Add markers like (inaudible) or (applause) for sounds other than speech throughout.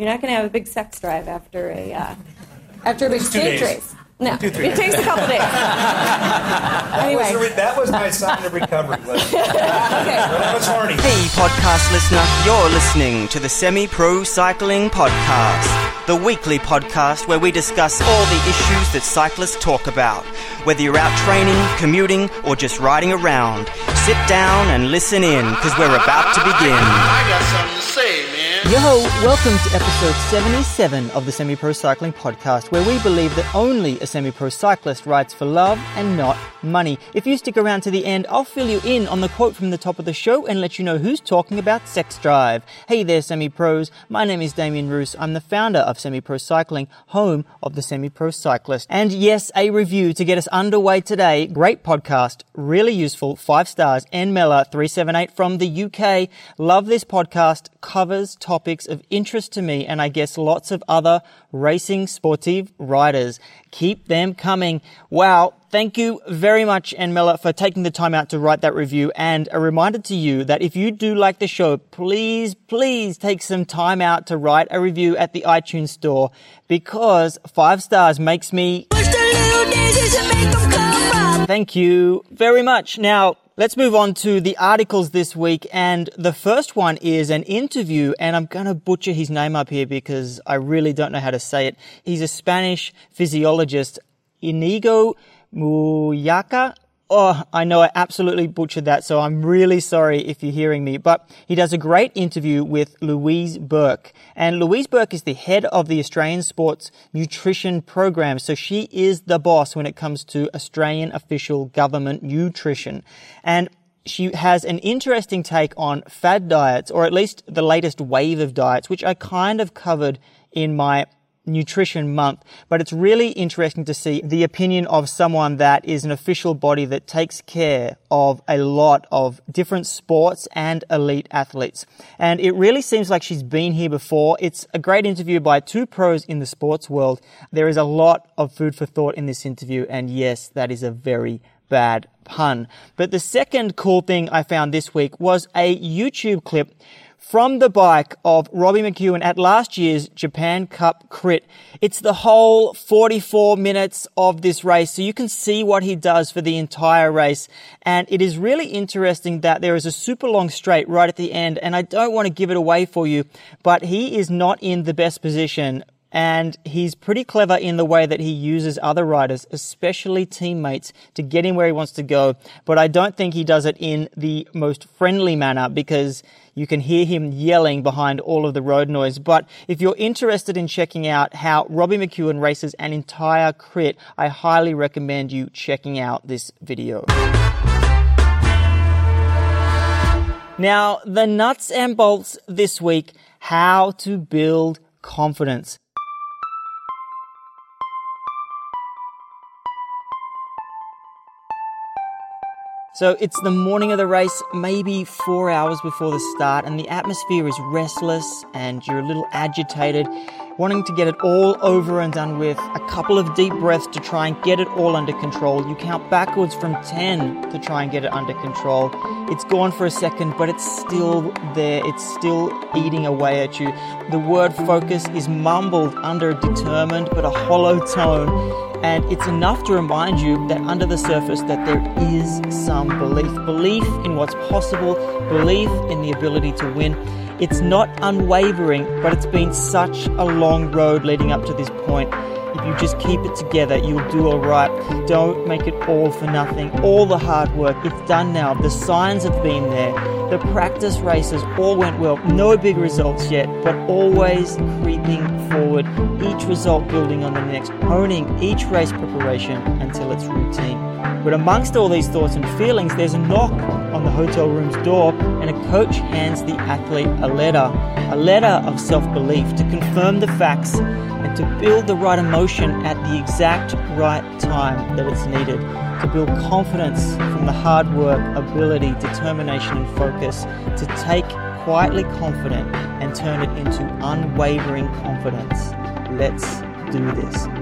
You're not going to have a big sex drive after a uh, (laughs) after a big two stage days. race. No, Two, three it takes a couple days. (laughs) That, was anyway, the re- that was my sign of recovery. Was when I was horny. Hey, podcast listener, you're listening to the Semi Pro Cycling Podcast, the weekly podcast where we discuss all the issues that cyclists talk about. Whether you're out training, commuting, or just riding around, sit down and listen in because we're about to begin. I got something to say, man. Yo, welcome to episode 77 of the Semi Pro Cycling Podcast, where we believe that only a semi pro cyclist rides for love and not money. If you stick around to the end, I'll fill you in on the quote from the top of the show and let you know who's talking about sex drive. Hey there, semi pros. My name is Damien Roos. I'm the founder of Semi Pro Cycling, home of the Semi Pro Cyclist. And yes, a review to get us underway today. Great podcast, really useful. Five stars. N Mella 378 from the UK. Love this podcast. Covers topics of interest to me and I guess lots of other racing sportive riders. Keep them coming. Wow. Thank you very much, Enmela, for taking the time out to write that review. And a reminder to you that if you do like the show, please, please take some time out to write a review at the iTunes store because five stars makes me Thank you very much. Now, let's move on to the articles this week. And the first one is an interview, and I'm going to butcher his name up here because I really don't know how to say it. He's a Spanish physiologist, Inigo Muyaca. Oh, I know I absolutely butchered that, so I'm really sorry if you're hearing me. But he does a great interview with Louise Burke. And Louise Burke is the head of the Australian Sports Nutrition Program. So she is the boss when it comes to Australian official government nutrition. And she has an interesting take on fad diets, or at least the latest wave of diets, which I kind of covered in my nutrition month, but it's really interesting to see the opinion of someone that is an official body that takes care of a lot of different sports and elite athletes. And it really seems like she's been here before. It's a great interview by two pros in the sports world. There is a lot of food for thought in this interview, and yes, that is a very bad pun. But the second cool thing I found this week was a YouTube clip from the bike of Robbie McEwen at last year's Japan Cup crit. It's the whole 44 minutes of this race, so you can see what he does for the entire race. And it is really interesting that there is a super long straight right at the end, and I don't want to give it away for you, but he is not in the best position and he's pretty clever in the way that he uses other riders, especially teammates, to get him where he wants to go. But I don't think he does it in the most friendly manner because you can hear him yelling behind all of the road noise. But if you're interested in checking out how Robbie McEwen races an entire crit, I highly recommend you checking out this video. Now, the nuts and bolts this week, how to build confidence. So it's the morning of the race, maybe four hours before the start, and the atmosphere is restless and you're a little agitated, wanting to get it all over and done with. A couple of deep breaths to try and get it all under control. You count backwards from 10 to try and get it under control. It's gone for a second, but it's still there. It's still eating away at you. The word focus is mumbled under a determined but a hollow tone and it's enough to remind you that under the surface that there is some belief. Belief in what's possible belief in the ability to win. It's not unwavering but it's been such a long road leading up to this point you just keep it together you'll do all right. Don't make it all for nothing. All the hard work it's done now. The signs have been there. The practice races all went well. No big results yet but always creeping forward. Each result building on the next honing each race preparation until it's routine. But amongst all these thoughts and feelings there's a knock on the hotel room's door and a coach hands the athlete a letter a letter of self-belief to confirm the facts and to build the right emotion at the exact right time that it's needed to build confidence from the hard work, ability, determination, and focus, to take quietly confident and turn it into unwavering confidence. Let's do this.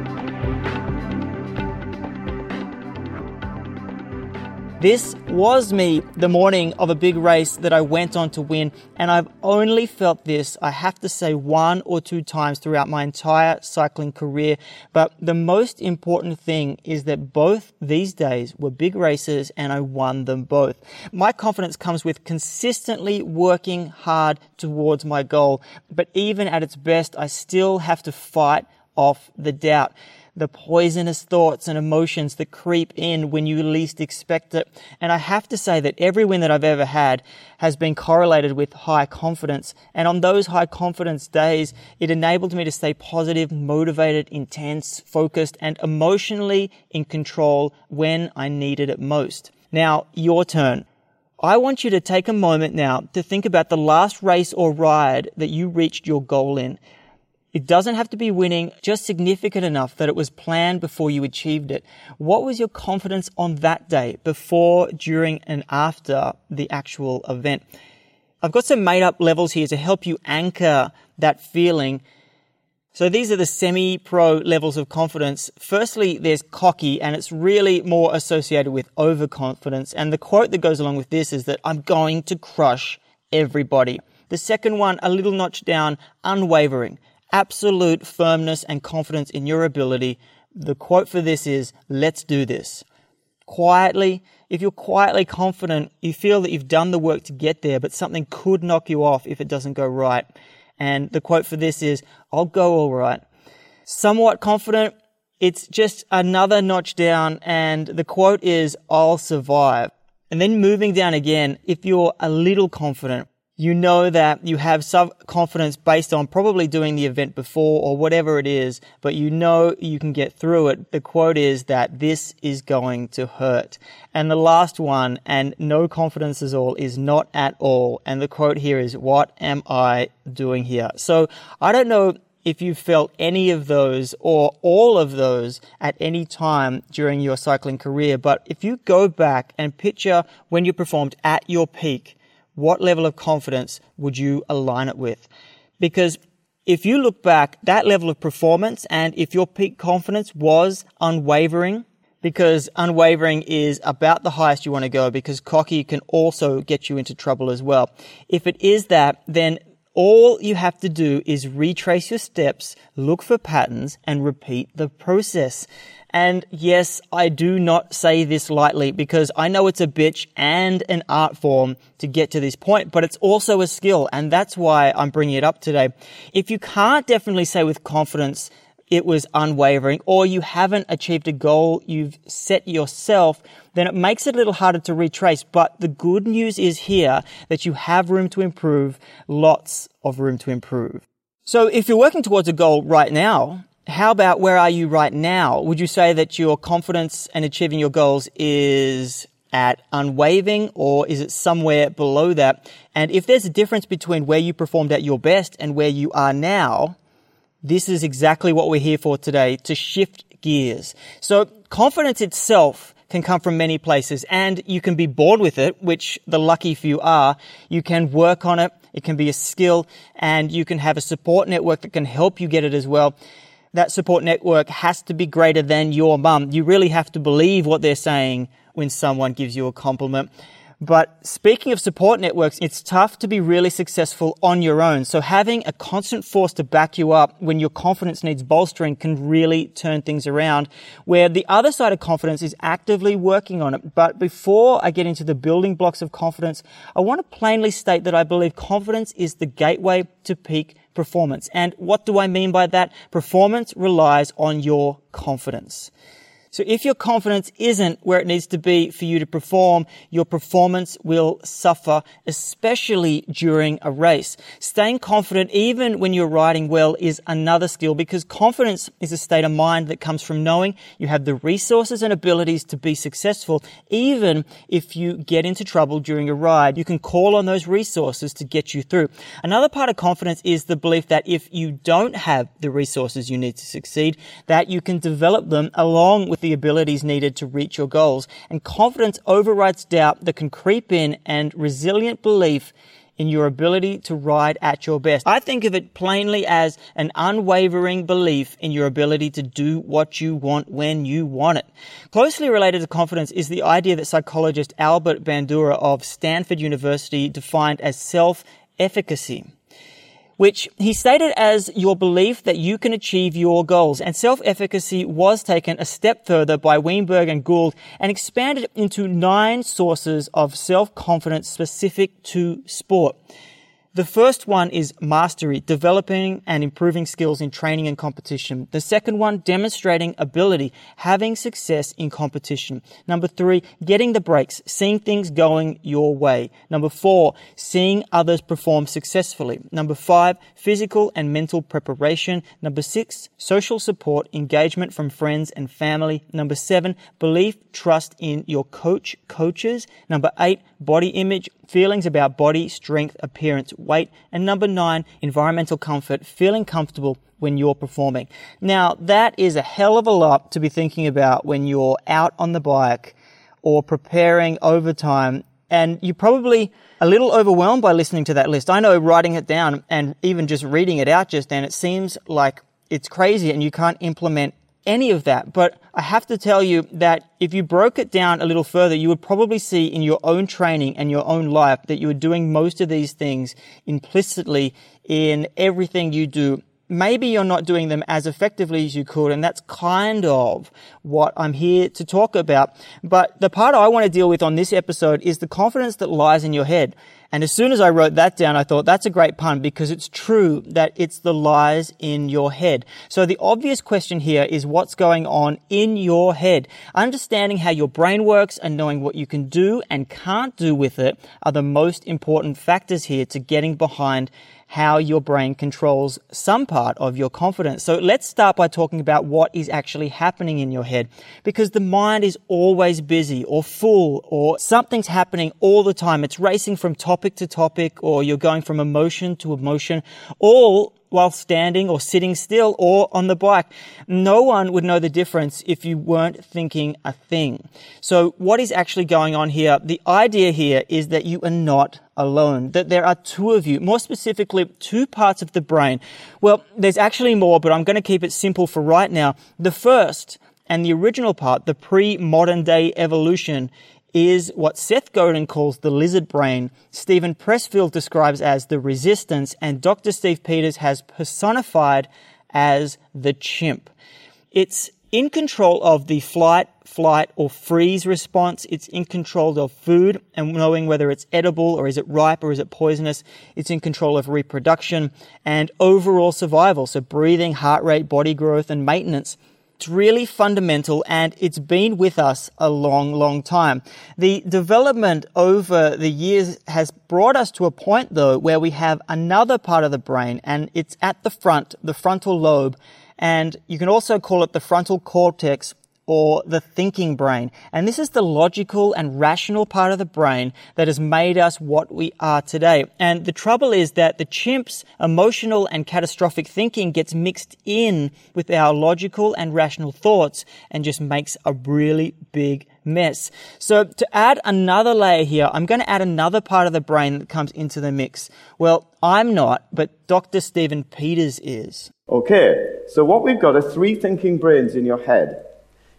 This was me the morning of a big race that I went on to win, and I've only felt this, I have to say, one or two times throughout my entire cycling career. But the most important thing is that both these days were big races and I won them both. My confidence comes with consistently working hard towards my goal, but even at its best, I still have to fight off the doubt the poisonous thoughts and emotions that creep in when you least expect it. And I have to say that every win that I've ever had has been correlated with high confidence. And on those high confidence days, it enabled me to stay positive, motivated, intense, focused, and emotionally in control when I needed it most. Now, your turn. I want you to take a moment now to think about the last race or ride that you reached your goal in. It doesn't have to be winning, just significant enough that it was planned before you achieved it. What was your confidence on that day, before, during, and after the actual event? I've got some made up levels here to help you anchor that feeling. So these are the semi-pro levels of confidence. Firstly, there's cocky and it's really more associated with overconfidence. And the quote that goes along with this is that I'm going to crush everybody. The second one, a little notch down, unwavering absolute firmness and confidence in your ability. The quote for this is, let's do this. Quietly, if you're quietly confident, you feel that you've done the work to get there, but something could knock you off if it doesn't go right. And the quote for this is, I'll go all right. Somewhat confident, it's just another notch down, and the quote is, I'll survive. And then moving down again, if you're a little confident, you know that you have some confidence based on probably doing the event before or whatever it is, but you know you can get through it. The quote is that this is going to hurt. And the last one, and no confidence at all, is not at all. And the quote here is, what am I doing here? So I don't know if you felt any of those or all of those at any time during your cycling career, but if you go back and picture when you performed at your peak, what level of confidence would you align it with? Because if you look back, that level of performance and if your peak confidence was unwavering, because unwavering is about the highest you want to go because cocky can also get you into trouble as well. If it is that, then all you have to do is retrace your steps, look for patterns, and repeat the process. And yes, I do not say this lightly because I know it's a bitch and an art form to get to this point, but it's also a skill. And that's why I'm bringing it up today. If you can't definitely say with confidence, it was unwavering or you haven't achieved a goal you've set yourself, then it makes it a little harder to retrace. But the good news is here that you have room to improve, lots of room to improve. So if you're working towards a goal right now, how about where are you right now? Would you say that your confidence and achieving your goals is at unwavering or is it somewhere below that? And if there's a difference between where you performed at your best and where you are now, this is exactly what we're here for today to shift gears. So confidence itself can come from many places and you can be bored with it, which the lucky few are. You can work on it. It can be a skill and you can have a support network that can help you get it as well that support network has to be greater than your mum. You really have to believe what they're saying when someone gives you a compliment. But speaking of support networks, it's tough to be really successful on your own. So having a constant force to back you up when your confidence needs bolstering can really turn things around. Where the other side of confidence is actively working on it. But before I get into the building blocks of confidence, I want to plainly state that I believe confidence is the gateway to peak performance. And what do I mean by that? Performance relies on your confidence. So if your confidence isn't where it needs to be for you to perform, your performance will suffer, especially during a race. Staying confident even when you're riding well is another skill because confidence is a state of mind that comes from knowing you have the resources and abilities to be successful even if you get into trouble during a ride. You can call on those resources to get you through. Another part of confidence is the belief that if you don't have the resources you need to succeed, that you can develop them along with with the abilities needed to reach your goals. And confidence overrides doubt that can creep in and resilient belief in your ability to ride at your best. I think of it plainly as an unwavering belief in your ability to do what you want when you want it. Closely related to confidence is the idea that psychologist Albert Bandura of Stanford University defined as self-efficacy which he stated as your belief that you can achieve your goals. And self-efficacy was taken a step further by Weinberg and Gould and expanded into nine sources of self-confidence specific to sport. The first one is mastery, developing and improving skills in training and competition. The second one, demonstrating ability, having success in competition. Number three, getting the breaks, seeing things going your way. Number four, seeing others perform successfully. Number five, physical and mental preparation. Number six, social support, engagement from friends and family. Number seven, belief, trust in your coach, coaches. Number eight, body image, feelings about body, strength, appearance, weight. And number nine, environmental comfort, feeling comfortable when you're performing. Now, that is a hell of a lot to be thinking about when you're out on the bike or preparing overtime. And you're probably a little overwhelmed by listening to that list. I know writing it down and even just reading it out just then, it seems like it's crazy and you can't implement any of that. But I have to tell you that if you broke it down a little further, you would probably see in your own training and your own life that you are doing most of these things implicitly in everything you do. Maybe you're not doing them as effectively as you could, and that's kind of what I'm here to talk about. But the part I want to deal with on this episode is the confidence that lies in your head. And as soon as I wrote that down, I thought that's a great pun because it's true that it's the lies in your head. So the obvious question here is what's going on in your head. Understanding how your brain works and knowing what you can do and can't do with it are the most important factors here to getting behind how your brain controls some part of your confidence. So let's start by talking about what is actually happening in your head because the mind is always busy or full or something's happening all the time. It's racing from topic to topic or you're going from emotion to emotion, all while standing or sitting still or on the bike. No one would know the difference if you weren't thinking a thing. So what is actually going on here? The idea here is that you are not alone, that there are two of you, more specifically, two parts of the brain. Well, there's actually more, but I'm going to keep it simple for right now. The first and the original part, the pre-modern day evolution, is what Seth Godin calls the lizard brain, Steven Pressfield describes as the resistance, and Dr. Steve Peters has personified as the chimp. It's in control of the flight, flight, or freeze response. It's in control of food and knowing whether it's edible or is it ripe or is it poisonous. It's in control of reproduction and overall survival. So breathing, heart rate, body growth, and maintenance. It's really fundamental and it's been with us a long, long time. The development over the years has brought us to a point though where we have another part of the brain and it's at the front, the frontal lobe. And you can also call it the frontal cortex or the thinking brain. And this is the logical and rational part of the brain that has made us what we are today. And the trouble is that the chimp's emotional and catastrophic thinking gets mixed in with our logical and rational thoughts and just makes a really big mess. So to add another layer here, I'm going to add another part of the brain that comes into the mix. Well, I'm not, but Dr. Stephen Peters is. Okay, so what we've got are three thinking brains in your head.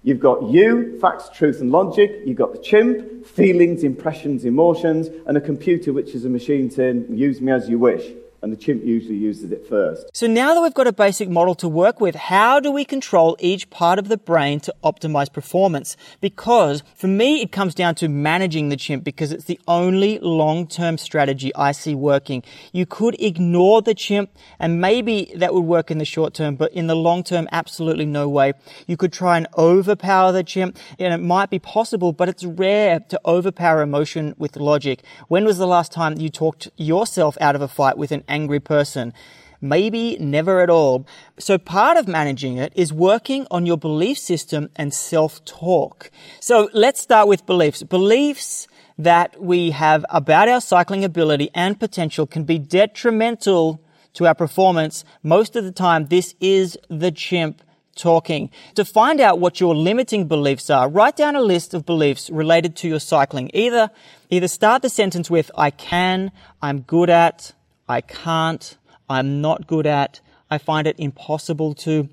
You've got you, facts, truth, and logic. You've got the chimp, feelings, impressions, emotions, and a computer, which is a machine saying, use me as you wish and the chimp usually uses it first. So now that we've got a basic model to work with, how do we control each part of the brain to optimize performance? Because for me, it comes down to managing the chimp because it's the only long-term strategy I see working. You could ignore the chimp and maybe that would work in the short term, but in the long term, absolutely no way. You could try and overpower the chimp and it might be possible, but it's rare to overpower emotion with logic. When was the last time you talked yourself out of a fight with an angry person. Maybe never at all. So part of managing it is working on your belief system and self-talk. So let's start with beliefs. Beliefs that we have about our cycling ability and potential can be detrimental to our performance. Most of the time, this is the chimp talking. To find out what your limiting beliefs are, write down a list of beliefs related to your cycling. Either, either start the sentence with I can, I'm good at, I can't, I'm not good at, I find it impossible to.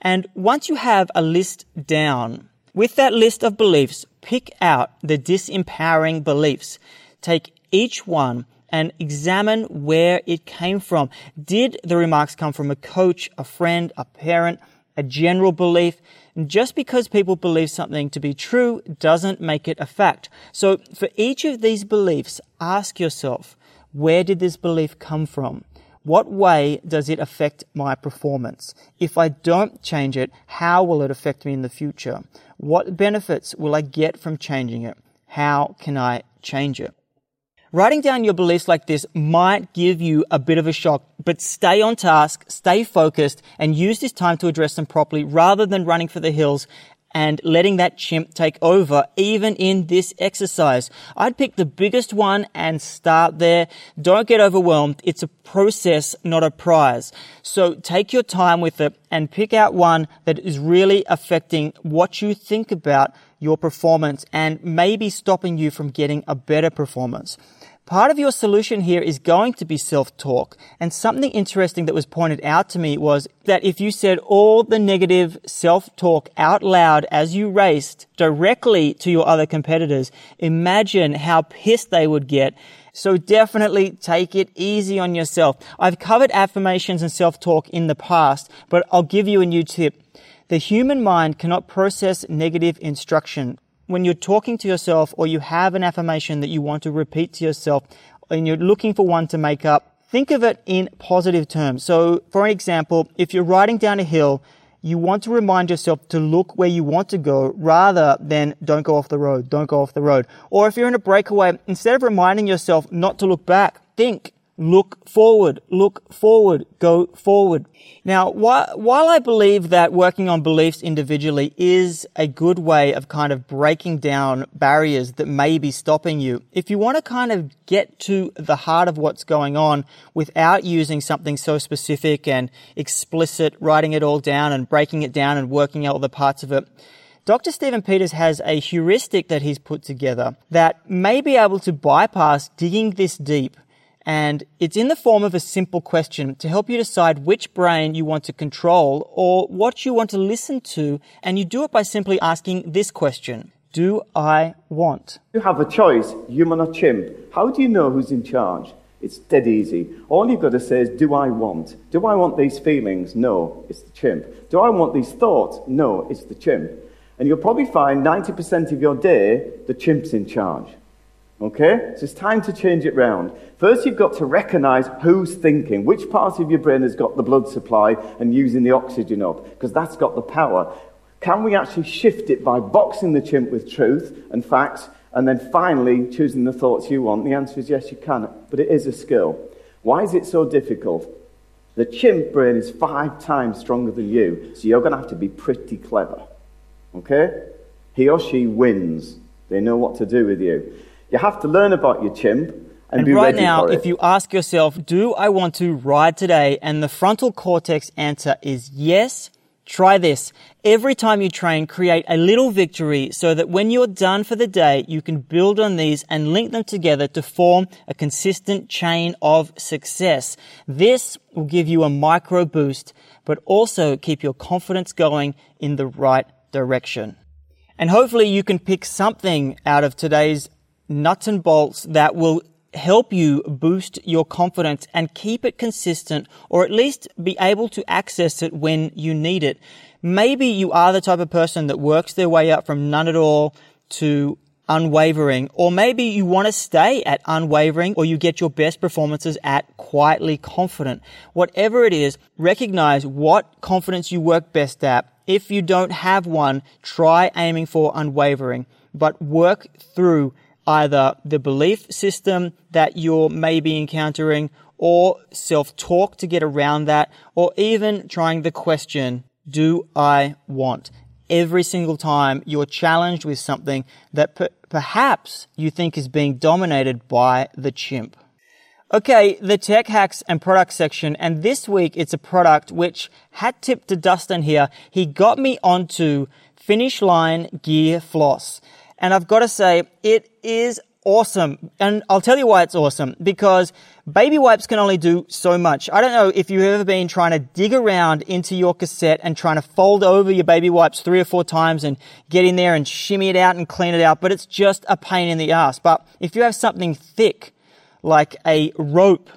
And once you have a list down, with that list of beliefs, pick out the disempowering beliefs. Take each one and examine where it came from. Did the remarks come from a coach, a friend, a parent, a general belief? And just because people believe something to be true doesn't make it a fact. So for each of these beliefs, ask yourself, where did this belief come from? What way does it affect my performance? If I don't change it, how will it affect me in the future? What benefits will I get from changing it? How can I change it? Writing down your beliefs like this might give you a bit of a shock, but stay on task, stay focused, and use this time to address them properly rather than running for the hills and letting that chimp take over even in this exercise. I'd pick the biggest one and start there. Don't get overwhelmed. It's a process, not a prize. So take your time with it and pick out one that is really affecting what you think about your performance and maybe stopping you from getting a better performance. Part of your solution here is going to be self-talk. And something interesting that was pointed out to me was that if you said all the negative self-talk out loud as you raced directly to your other competitors, imagine how pissed they would get. So definitely take it easy on yourself. I've covered affirmations and self-talk in the past, but I'll give you a new tip. The human mind cannot process negative instruction when you're talking to yourself or you have an affirmation that you want to repeat to yourself and you're looking for one to make up, think of it in positive terms. So, for example, if you're riding down a hill, you want to remind yourself to look where you want to go rather than don't go off the road, don't go off the road. Or if you're in a breakaway, instead of reminding yourself not to look back, think, look forward, look forward, go forward. Now, while I believe that working on beliefs individually is a good way of kind of breaking down barriers that may be stopping you, if you want to kind of get to the heart of what's going on without using something so specific and explicit, writing it all down and breaking it down and working out all the parts of it, Dr. Stephen Peters has a heuristic that he's put together that may be able to bypass digging this deep and it's in the form of a simple question to help you decide which brain you want to control or what you want to listen to. And you do it by simply asking this question. Do I want? You have a choice, human or chimp. How do you know who's in charge? It's dead easy. All you've got to say is, Do I want? Do I want these feelings? No, it's the chimp. Do I want these thoughts? No, it's the chimp. And you'll probably find 90% of your day, the chimp's in charge. Okay? So it's time to change it round. First, you've got to recognize who's thinking, which part of your brain has got the blood supply and using the oxygen up, because that's got the power. Can we actually shift it by boxing the chimp with truth and facts, and then finally choosing the thoughts you want? The answer is yes, you can, but it is a skill. Why is it so difficult? The chimp brain is five times stronger than you, so you're going to have to be pretty clever. Okay? He or she wins. They know what to do with you. You have to learn about your chimp and, and right now, if you ask yourself, do I want to ride today? And the frontal cortex answer is yes. Try this. Every time you train, create a little victory so that when you're done for the day, you can build on these and link them together to form a consistent chain of success. This will give you a micro boost, but also keep your confidence going in the right direction. And hopefully you can pick something out of today's nuts and bolts that will help you boost your confidence and keep it consistent or at least be able to access it when you need it. Maybe you are the type of person that works their way up from none at all to unwavering, or maybe you want to stay at unwavering or you get your best performances at quietly confident. Whatever it is, recognize what confidence you work best at. If you don't have one, try aiming for unwavering, but work through either the belief system that you're maybe encountering or self-talk to get around that or even trying the question, do I want? Every single time you're challenged with something that per- perhaps you think is being dominated by the chimp. Okay, the tech hacks and product section, and this week it's a product which hat tip to Dustin here. He got me onto Finish Line Gear Floss. And I've got to say, it is awesome. And I'll tell you why it's awesome. Because baby wipes can only do so much. I don't know if you've ever been trying to dig around into your cassette and trying to fold over your baby wipes three or four times and get in there and shimmy it out and clean it out, but it's just a pain in the ass. But if you have something thick, like a rope,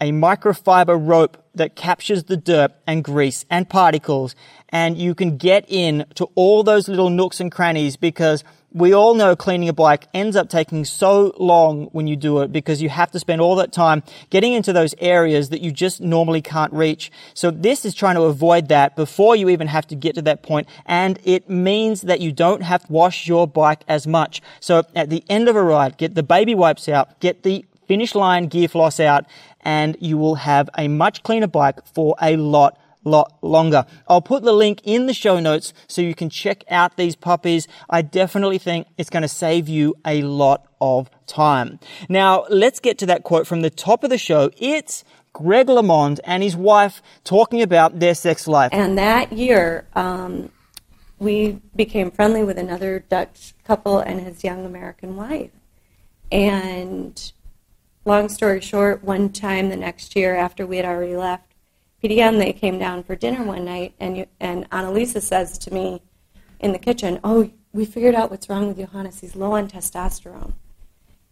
a microfiber rope that captures the dirt and grease and particles, and you can get in to all those little nooks and crannies because we all know cleaning a bike ends up taking so long when you do it because you have to spend all that time getting into those areas that you just normally can't reach. So this is trying to avoid that before you even have to get to that point. And it means that you don't have to wash your bike as much. So at the end of a ride, get the baby wipes out, get the finish line gear floss out, and you will have a much cleaner bike for a lot lot longer. I'll put the link in the show notes so you can check out these puppies. I definitely think it's going to save you a lot of time. Now, let's get to that quote from the top of the show. It's Greg LeMond and his wife talking about their sex life. And that year, um, we became friendly with another Dutch couple and his young American wife. And long story short, one time the next year after we had already left, PDM, they came down for dinner one night, and you, and Annalisa says to me in the kitchen, "Oh, we figured out what's wrong with Johannes. He's low on testosterone."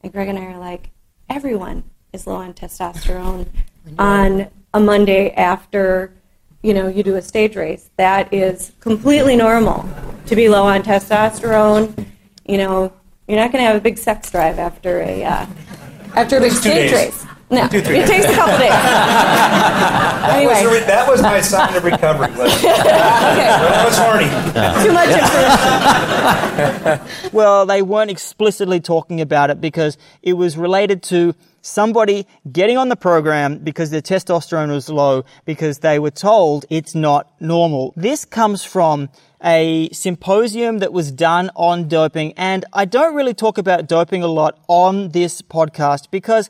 And Greg and I are like, "Everyone is low on testosterone on a Monday after." You know, you do a stage race. That is completely normal to be low on testosterone. You know, you're not going to have a big sex drive after a uh, after a big stage days. race. No, Two, three it takes a couple days. (laughs) That, was Anyway. the re- that was my sign of recovery. Was I (laughs) was horny. Too much information. (laughs) Well, they weren't explicitly talking about it because it was related to somebody getting on the program because their testosterone was low because they were told it's not normal. This comes from a symposium that was done on doping and I don't really talk about doping a lot on this podcast because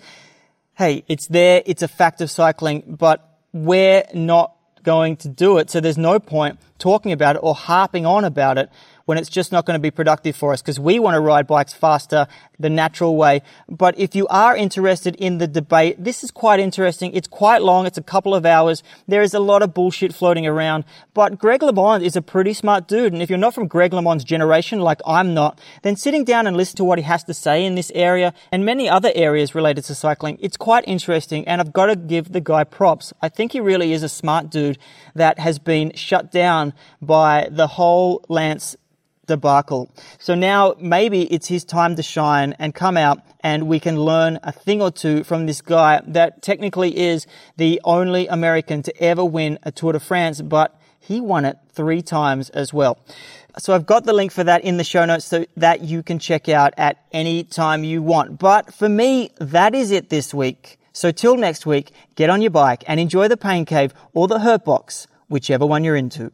hey, it's there, it's a fact of cycling, but we're not going to do it. So there's no point talking about it or harping on about it when it's just not going to be productive for us because we want to ride bikes faster the natural way. But if you are interested in the debate, this is quite interesting. It's quite long. It's a couple of hours. There is a lot of bullshit floating around, but Greg LeMond is a pretty smart dude. And if you're not from Greg LeMond's generation, like I'm not, then sitting down and listen to what he has to say in this area and many other areas related to cycling, it's quite interesting. And I've got to give the guy props. I think he really is a smart dude that has been shut down by the whole Lance debacle. So now maybe it's his time to shine and come out and we can learn a thing or two from this guy that technically is the only American to ever win a Tour de France, but he won it three times as well. So I've got the link for that in the show notes so that you can check out at any time you want. But for me, that is it this week. So till next week, get on your bike and enjoy the pain cave or the hurt box, whichever one you're into.